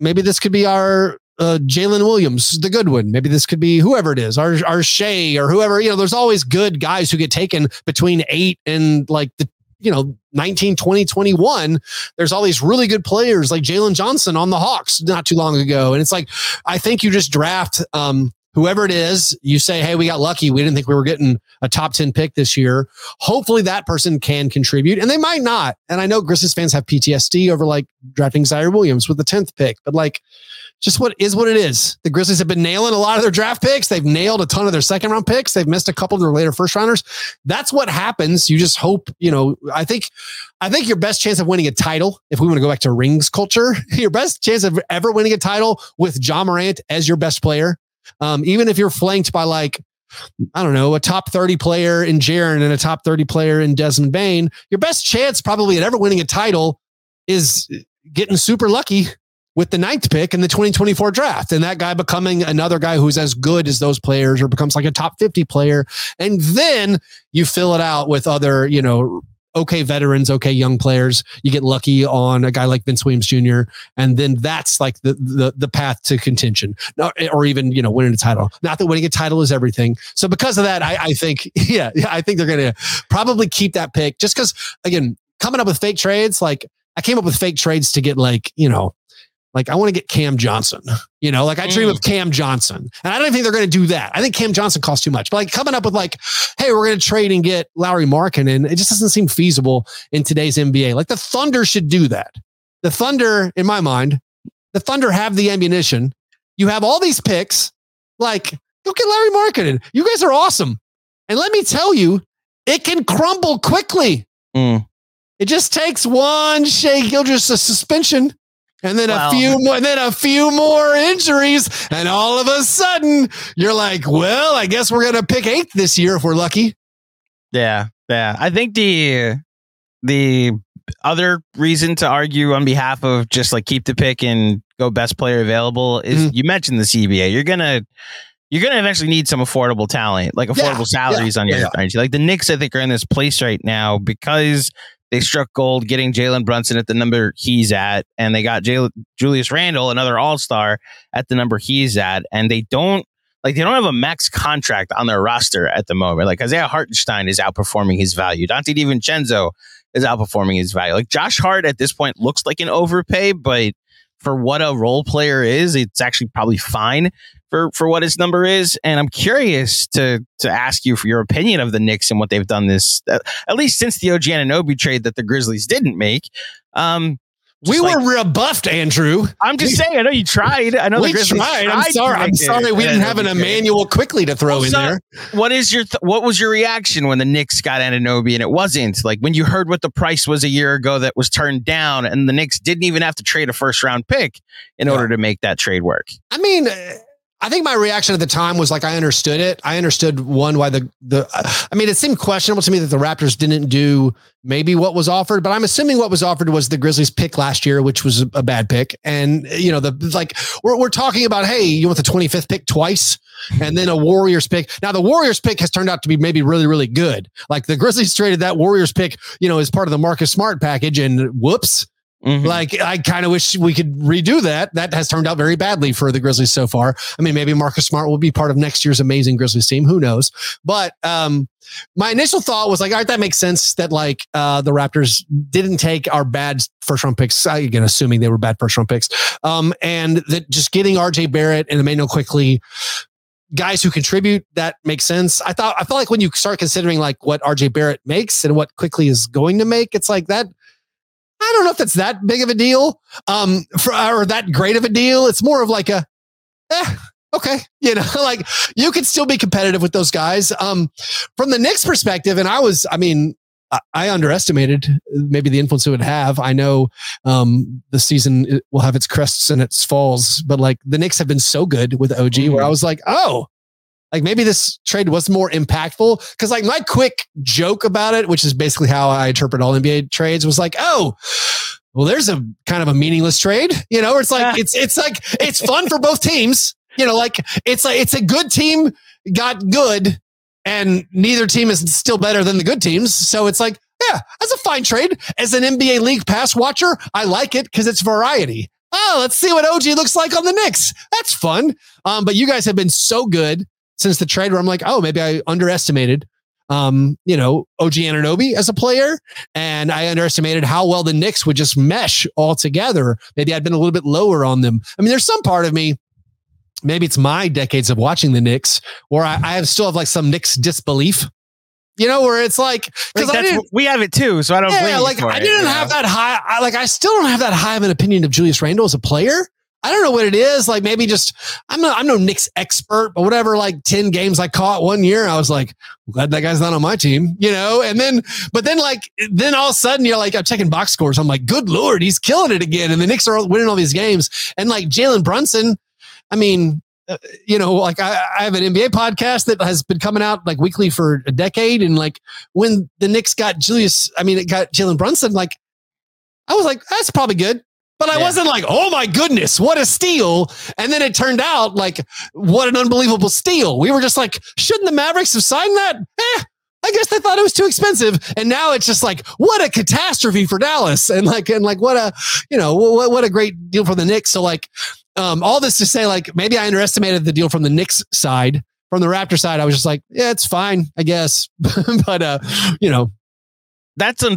maybe this could be our uh, Jalen Williams, the good one. Maybe this could be whoever it is, our, our Shai or whoever. You know, there's always good guys who get taken between eight and like the you know 19 20 21 there's all these really good players like jalen johnson on the hawks not too long ago. And it's like i think you just draft um, whoever it is you say hey we got lucky. We didn't think we were getting a top 10 pick this year. Hopefully that person can contribute and they might not. And i know grizzlies fans have ptsd over like drafting ziaire williams with the 10th pick but like just what is what it is. The Grizzlies have been nailing a lot of their draft picks. They've nailed a ton of their second round picks. They've missed a couple of their later first rounders. That's what happens. You just hope, you know, I think, I think your best chance of winning a title, if we want to go back to rings culture, [laughs] your best chance of ever winning a title with Ja Morant as your best player, um, even if you're flanked by like, I don't know, a top 30 player in Jaren and a top 30 player in Desmond Bane, your best chance probably at ever winning a title is getting super lucky with the ninth pick in the 2024 draft and that guy becoming another guy who's as good as those players or becomes like a top 50 player. And then you fill it out with other, you know, okay veterans, okay young players. You get lucky on a guy like Vince Williams Jr. And then that's like the the, the path to contention, or even you know winning a title. Not that winning a title is everything. So because of that, I, I think [laughs] yeah, I think they're going to probably keep that pick just because again coming up with fake trades like. I came up with fake trades to get like, you know, like I want to get Cam Johnson. You know, like I dream mm. of Cam Johnson. And I don't think they're going to do that. I think Cam Johnson costs too much. But like coming up with like, hey, we're going to trade and get Lauri Markkanen, it just doesn't seem feasible in today's NBA. Like the Thunder should do that. The Thunder, in my mind, the Thunder have the ammunition. You have all these picks. Like, go get Lauri Markkanen. You guys are awesome. And let me tell you, it can crumble quickly. Mm. It just takes one Shai Gilgeous a suspension and then a few more, then a few more injuries, and all of a sudden you're like, well, I guess we're gonna pick eighth this year if we're lucky. Yeah, yeah. I think the the other reason to argue on behalf of just like keep the pick and go best player available is mm-hmm. you mentioned the CBA. You're gonna you're gonna eventually need some affordable talent, like affordable yeah, salaries yeah, on your yeah, Like the Knicks, I think, are in this place right now because they struck gold getting Jalen Brunson at the number he's at, and they got Julius Randle, another All Star, at the number he's at, and they don't like they don't have a max contract on their roster at the moment. Like Isaiah Hartenstein is outperforming his value. Donte DiVincenzo is outperforming his value. Like Josh Hart at this point looks like an overpay, but for what a role player is, it's actually probably fine for for what his number is. And I'm curious to to ask you for your opinion of the Knicks and what they've done this at least since the OG Anunoby trade that the Grizzlies didn't make. Um, we like, were rebuffed, Andrew. I'm just we, saying. I know you tried. I know we tried. tried. I'm sorry. I'm sorry. We didn't have an Immanuel Quickley to throw well, in so, there. What is your th- What was your reaction when the Knicks got Anunoby and it wasn't like when you heard what the price was a year ago that was turned down and the Knicks didn't even have to trade a first round pick in yeah. order to make that trade work? I mean. I think my reaction at the time was like I understood it. I understood one why the the I mean it seemed questionable to me that the Raptors didn't do maybe what was offered, but I'm assuming what was offered was the Grizzlies pick last year, which was a bad pick. And you know the like we're we're talking about hey, you want the 25th pick twice and then a Warriors pick. Now the Warriors pick has turned out to be maybe really really good. Like the Grizzlies traded that Warriors pick, you know, as part of the Marcus Smart package and whoops, Mm-hmm. Like I kind of wish we could redo that. That has turned out very badly for the Grizzlies so far. I mean, maybe Marcus Smart will be part of next year's amazing Grizzlies team. Who knows? But um, my initial thought was like, all right, that makes sense that like uh, the Raptors didn't take our bad first round picks. Again, assuming they were bad first round picks, um, and that just getting RJ Barrett and Immanuel Quickley guys who contribute that makes sense i thought i felt like when you start considering like what rj barrett makes and what Quickley is going to make it's like that I don't know if that's that big of a deal, um, for, or that great of a deal. It's more of like a, eh, okay, you know, [laughs] like you could still be competitive with those guys. Um, from the Knicks perspective, and I was, I mean, I underestimated maybe the influence it would have. I know um, the season will have its crests and its falls, but like the Knicks have been so good with OG, mm-hmm. where I was like, oh, like maybe this trade was more impactful because like my quick joke about it, which is basically how I interpret all NBA trades, was like, oh, well, there's a kind of a meaningless trade, you know, it's like it's it's like it's fun for both teams, you know, like it's like it's a good team got good, and neither team is still better than the good teams, so it's like yeah, that's a fine trade. As an NBA League Pass watcher, I like it because it's variety. Oh, let's see what OG looks like on the Knicks. That's fun. Um, but you guys have been so good since the trade where I'm like, oh, maybe I underestimated um, you know, OG Anunoby as a player. And I underestimated how well the Knicks would just mesh all together. Maybe I'd been a little bit lower on them. I mean, there's some part of me, maybe it's my decades of watching the Knicks, or I, I still have like some Knicks disbelief. You know, where it's like because we have it too, so I don't. Yeah, like I didn't have know? that high. I, like I still don't have that high of an opinion of Julius Randle as a player. I don't know what it is. Like maybe just I'm not I'm no Knicks expert, but whatever. Like ten games I caught one year, I was like, glad that guy's not on my team, you know. And then, but then like then all of a sudden you're like I'm checking box scores. I'm like, good lord, he's killing it again. And the Knicks are winning all these games. And like Jalen Brunson, I mean, uh, you know, like I, I, have an NBA podcast that has been coming out like weekly for a decade. And like when the Knicks got Julius, I mean, it got Jalen Brunson, like I was like, that's probably good. But I yeah. wasn't like, oh my goodness, what a steal. And then it turned out like, what an unbelievable steal. We were just like, shouldn't the Mavericks have signed that? Eh, I guess they thought it was too expensive. And now it's just like, what a catastrophe for Dallas. And like, and like, what a, you know, what, what a great deal for the Knicks. So like, um, all this to say, like, maybe I underestimated the deal from the Knicks side. From the Raptor side, I was just like, yeah, it's fine, I guess. [laughs] but, uh, you know, that's a,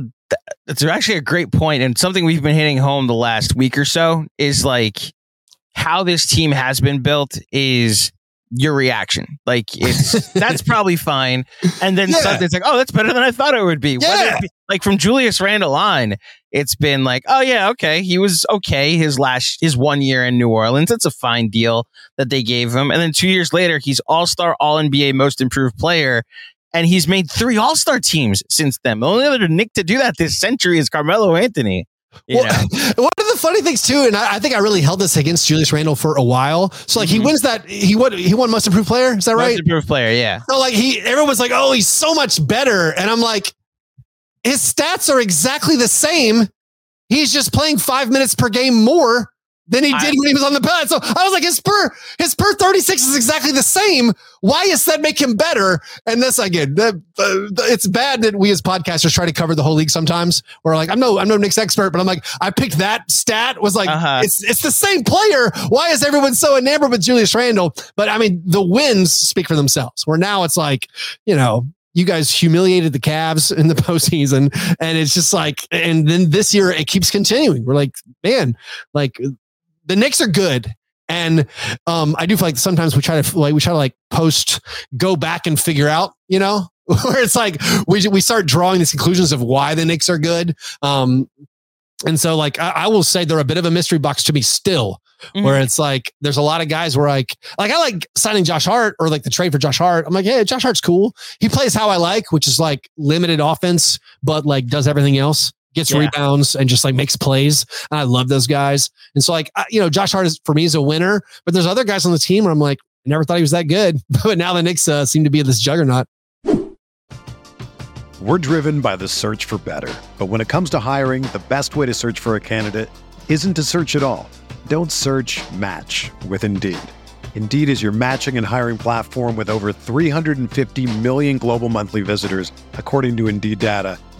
that's actually a great point and something we've been hitting home the last week or so is like how this team has been built is your reaction. Like it's [laughs] that's probably fine. And then yeah. it's like, oh, that's better than I thought it would be. Yeah. Be, like from Julius Randle on, it's been like, oh yeah, okay. He was okay his last his one year in New Orleans. It's a fine deal that they gave him. And then two years later, he's all-star, all NBA most improved player. And he's made three all-star teams since then. The only other Knick to do that this century is Carmelo Anthony. Well, one of the funny things too, and I, I, think I really held this against Julius Randle for a while. So like mm-hmm. he wins that he won he won most improved player. Is that right? Most improved player, yeah. So like he everyone's like, oh, he's so much better, and I'm like, his stats are exactly the same. He's just playing five minutes per game more than he did I, when he was on the bench. So I was like, his per his per 36 is exactly the same. Why does that make him better? And this again, the, the, it's bad that we as podcasters try to cover the whole league sometimes. We're like, I'm no, I'm no Knicks expert, but I'm like, I picked that stat was like, uh-huh. it's it's the same player. Why is everyone so enamored with Julius Randle? But I mean, the wins speak for themselves. Where now it's like, you know, you guys humiliated the Cavs in the [laughs] postseason, and it's just like, and then this year it keeps continuing. We're like, man, like the Knicks are good. And um, I do feel like sometimes we try to like we try to like post go back and figure out, you know, [laughs] where it's like we we start drawing these conclusions of why the Knicks are good. Um, and so like I, I will say they're a bit of a mystery box to me still, mm-hmm. where it's like there's a lot of guys where like like I like signing Josh Hart or like the trade for Josh Hart. I'm like, yeah, Josh Hart's cool. He plays how I like, which is like limited offense, but like does everything else gets yeah. rebounds and just like makes plays. And I love those guys. And so like, I, you know, Josh Hart is for me is a winner, but there's other guys on the team where I'm like, I never thought he was that good, [laughs] but now the Knicks uh, seem to be this juggernaut. We're driven by the search for better, but when it comes to hiring, the best way to search for a candidate isn't to search at all. Don't search match with Indeed. Indeed is your matching and hiring platform with over 350 million global monthly visitors, according to Indeed data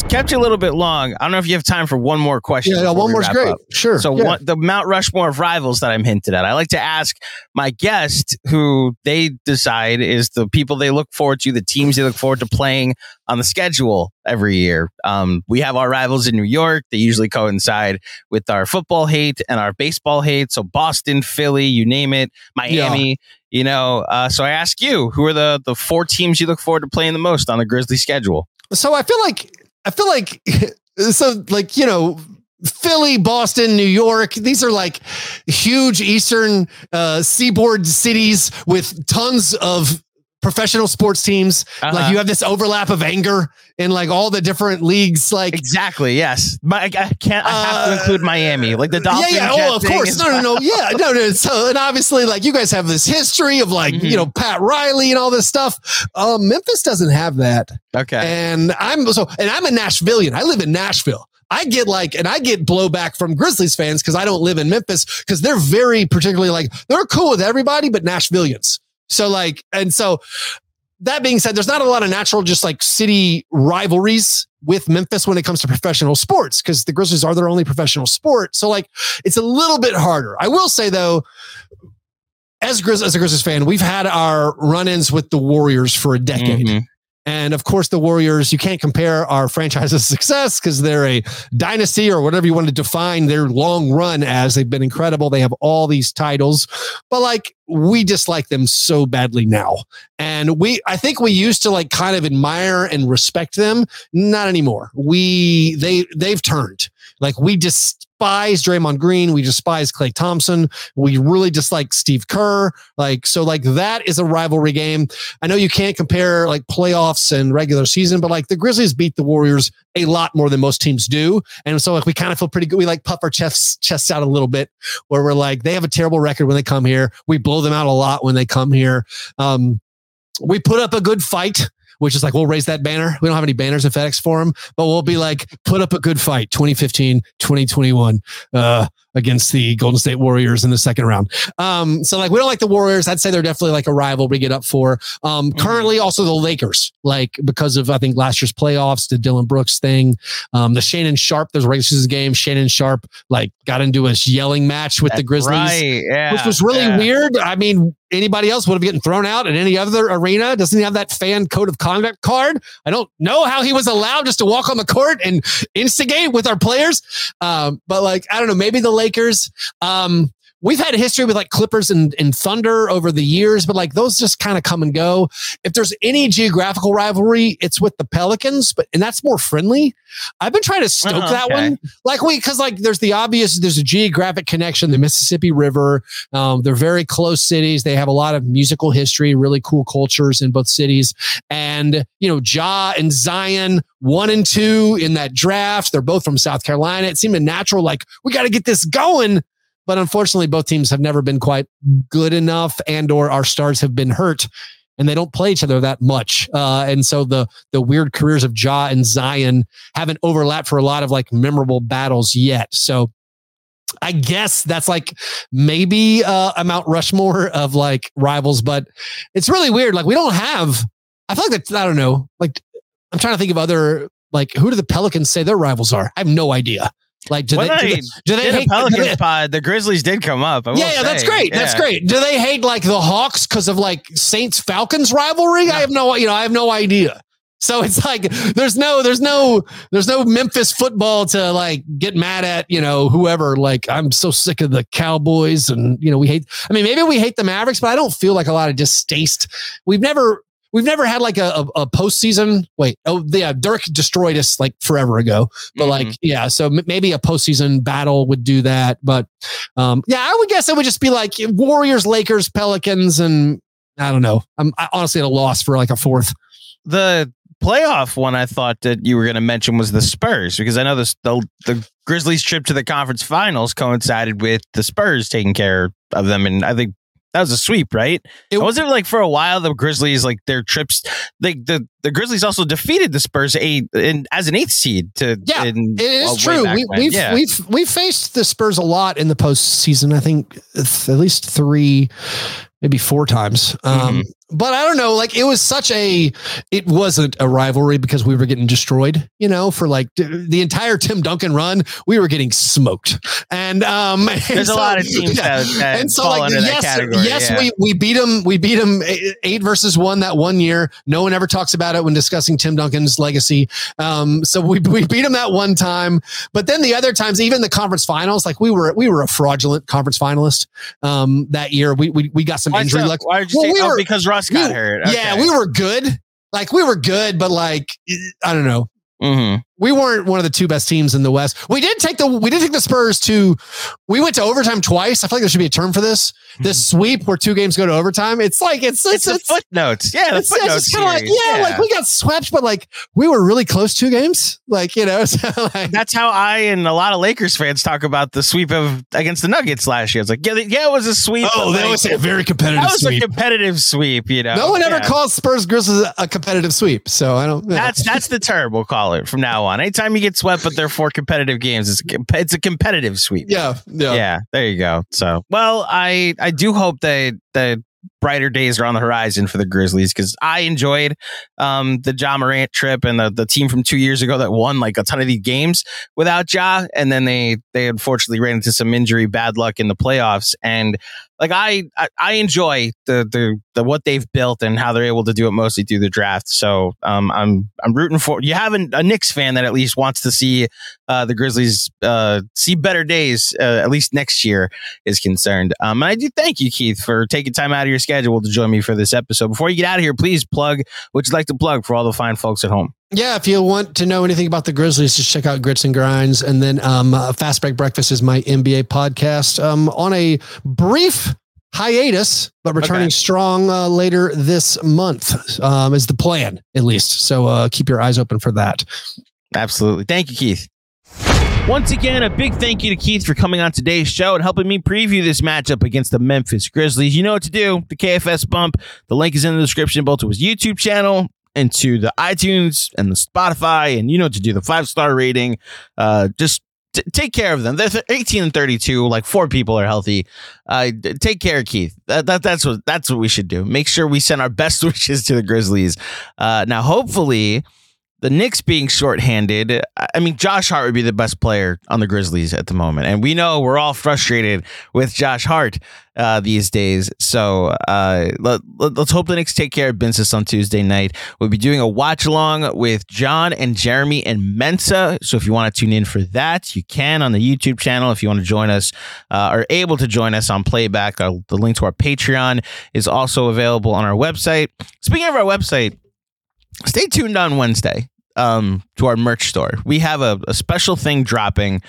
Kept you a little bit long. I don't know if you have time for one more question. Yeah, one more's great. Up. Sure. So yeah. one, the Mount Rushmore of rivals that I'm hinted at. I like to ask my guest who they decide is the people they look forward to, the teams they look forward to playing on the schedule every year. Um, we have our rivals in New York. They usually coincide with our football hate and our baseball hate. So Boston, Philly, you name it, Miami. Yeah. You know, uh, so I ask you, who are the the four teams you look forward to playing the most on the Grizzly schedule? So I feel like I feel like [laughs] so like you know Philly, Boston, New York. These are like huge eastern uh, seaboard cities with tons of professional sports teams. Uh-huh. Like you have this overlap of anger in like all the different leagues. Like exactly, yes. My, I can't. I have to uh, include Miami, like the Dolphins. Yeah, yeah. Oh, of course. No, no, no. [laughs] Yeah, no, no. So and obviously, like you guys have this history of like mm-hmm. you know Pat Riley and all this stuff. Uh, Memphis doesn't have that. Okay. And I'm so and I'm a Nashvilleian. I live in Nashville. I get like, and I get blowback from Grizzlies fans because I don't live in Memphis because they're very particularly like, they're cool with everybody, but Nashvilleians. So like, and so that being said, there's not a lot of natural, just like city rivalries with Memphis when it comes to professional sports because the Grizzlies are their only professional sport. So like, it's a little bit harder. I will say though, as Grizz, as a Grizzlies fan, we've had our run-ins with the Warriors for a decade. Mm-hmm. And of course, the Warriors, you can't compare our franchise's [laughs] success because they're a dynasty or whatever you want to define their long run as. They've been incredible. They have all these titles, but like we dislike them so badly now. And we, I think we used to like kind of admire and respect them. Not anymore. We, they, they've turned. Like we despise Draymond Green. We despise Klay Thompson. We really dislike Steve Kerr. Like, so like that is a rivalry game. I know you can't compare like playoffs and regular season, but like the Grizzlies beat the Warriors a lot more than most teams do. And so like we kind of feel pretty good. We like puff our chests, chests out a little bit where we're like, they have a terrible record when they come here. We blow them out a lot when they come here. Um, we put up a good fight which is like we'll raise that banner. We don't have any banners at FedEx for Forum, but we'll be like, put up a good fight 2015, 2021 uh, against the Golden State Warriors in the second round. Um, so like we don't like the Warriors. I'd say they're definitely like a rival we get up for. Um, mm-hmm. currently also the Lakers, like because of I think last year's playoffs, the Dillon Brooks thing. Um, the Shannon Sharpe, there's a regular season game. Shannon Sharpe, like got into a yelling match with That's the Grizzlies, right. yeah, which was really yeah. weird. I mean, anybody else would have gotten thrown out in any other arena. Doesn't he have that fan code of conduct card? I don't know how he was allowed just to walk on the court and instigate with our players. Um, but like, I don't know, maybe the Lakers. Um, we've had a history with like Clippers and, and Thunder over the years, but like those just kind of come and go. If there's any geographical rivalry, it's with the Pelicans, but and that's more friendly. I've been trying to stoke uh-huh, that okay. one. Like we because like there's the obvious, there's a geographic connection, the Mississippi River. Um, they're very close cities. They have a lot of musical history, really cool cultures in both cities. And you know, Ja and Zion, one and two in that draft. They're both from South Carolina. It seemed a natural, like, we got to get this going. But unfortunately, both teams have never been quite good enough, and or our stars have been hurt, and they don't play each other that much. Uh, and so the the weird careers of Ja and Zion haven't overlapped for a lot of like memorable battles yet. So I guess that's like maybe uh, a Mount Rushmore of like rivals, but it's really weird. Like we don't have. I feel like that's I don't know. Like I'm trying to think of other like who do the Pelicans say their rivals are? I have no idea. Like, do they, do they, do they hate Pelicans [laughs] they, pod? The Grizzlies did come up. yeah, yeah, that's great. Yeah. That's great. Do they hate like the Hawks because of like Saints Falcons rivalry? I have no, you know, I have no idea. So it's like there's no, there's no, there's no Memphis football to like get mad at, you know, whoever. Like I'm so sick of the Cowboys, and you know, we hate. I mean, maybe we hate the Mavericks, but I don't feel like a lot of distaste. We've never we've never had like a, a, a postseason. Wait, oh yeah, Dirk destroyed us like forever ago. But mm-hmm. like yeah, so m- maybe a postseason battle would do that. But um, yeah, I would guess it would just be like Warriors, Lakers, Pelicans, and I don't know. I'm I honestly at a loss for like a fourth. The playoff one I thought that you were going to mention was the Spurs because I know the, the the Grizzlies trip to the conference finals coincided with the Spurs taking care of them, and I think that was a sweep, right? It wasn't like for a while the Grizzlies like their trips. Like the the Grizzlies also defeated the Spurs eight in, as an eighth seed. To yeah, in, it is true. We, have we've, yeah. we've we've faced the Spurs a lot in the postseason. I think at least three, maybe four times. Um, mm-hmm but I don't know. Like it was such a, it wasn't a rivalry because we were getting destroyed. You know, for like the entire Tim Duncan run, we were getting smoked. And um, [laughs] there's and a so, lot of teams yeah. that, that and so like yes, yes, yeah. we we beat them. We beat them eight versus one that one year. No one ever talks about it when discussing Tim Duncan's legacy. Um, so we we beat them that one time. But then the other times, even the conference finals, like we were we were a fraudulent conference finalist um, that year. We we, we got some why injury luck. Why did you well, say? We oh, were, because Russ got hurt. Okay. Yeah, we were good. Like we were good, but like I don't know. Mm-hmm. We weren't one of the two best teams in the West. We did take the we did take the Spurs to we went to overtime twice. I feel like there should be a term for this. This mm-hmm. sweep where two games go to overtime. It's like it's it's, it's, it's footnotes. Yeah, it's, footnotes. It's like, yeah, yeah, like we got swept, but like we were really close two games. Like you know, [laughs] so like, that's how I and a lot of Lakers fans talk about the sweep of against the Nuggets last year. It's like yeah, yeah, it was a sweep. Oh, that like, was a very competitive. That was sweep. a competitive sweep. You know, no one ever calls Spurs Grizzlies a competitive sweep. So I don't. That's that's the term we'll call it from now on. Anytime you get swept, but they're four competitive games, it's it's a competitive sweep. Yeah, yeah, yeah. There you go. So well, I I do hope that that brighter days are on the horizon for the Grizzlies because I enjoyed um, the Ja Morant trip and the, the team from two years ago that won like a ton of these games without Ja, and then they they unfortunately ran into some injury bad luck in the playoffs. And like I, I, I enjoy the, the the what they've built and how they're able to do it mostly through the draft. So um, I'm I'm rooting for you have a, a Knicks fan that at least wants to see uh, the Grizzlies uh, see better days uh, at least next year is concerned. Um, and I do thank you, Keith, for taking time out of your schedule to join me for this episode. Before you get out of here, please plug what you'd like to plug for all the fine folks at home. Yeah, if you want to know anything about the Grizzlies, just check out Grits and Grinds. And then um, uh, Fast Break Breakfast is my NBA podcast um, on a brief hiatus, but returning okay. strong uh, later this month um, is the plan, at least. So uh, keep your eyes open for that. Absolutely. Thank you, Keith. Once again, a big thank you to Keith for coming on today's show and helping me preview this matchup against the Memphis Grizzlies. You know what to do. The KFS bump. The link is in the description, both to his YouTube channel into the iTunes and the Spotify, and you know to do the five star rating. Uh, just t- take care of them. They're 18 and 32. Like four people are healthy. Uh, take care, Keith. That, that, that's what that's what we should do. Make sure we send our best [laughs] wishes to the Grizzlies. Uh, now, hopefully the Knicks being shorthanded, I mean, Josh Hart would be the best player on the Grizzlies at the moment. And we know we're all frustrated with Josh Hart uh, these days. So uh, let, us hope the Knicks take care of business on Tuesday night. We'll be doing a watch along with John and Jeremy and Mensa. So if you want to tune in for that, you can on the YouTube channel. If you want to join us uh, or able to join us on playback, uh, the link to our Patreon is also available on our website. Speaking of our website, stay tuned on Wednesday um, to our merch store. We have a, a special thing dropping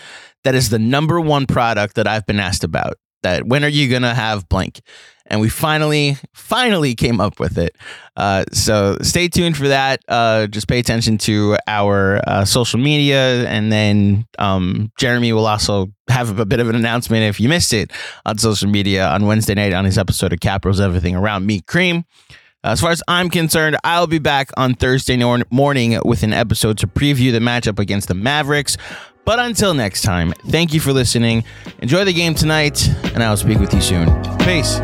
that is the number one product that I've been asked about. That when are you gonna have blank? And we finally, finally came up with it. Uh, so stay tuned for that. Uh, just pay attention to our uh, social media, and then um, Jeremy will also have a bit of an announcement if you missed it on social media on Wednesday night on his episode of Capros Everything Around Me Cream. As far as I'm concerned, I'll be back on Thursday morning with an episode to preview the matchup against the Mavericks. But until next time, thank you for listening. Enjoy the game tonight, and I'll speak with you soon. Peace.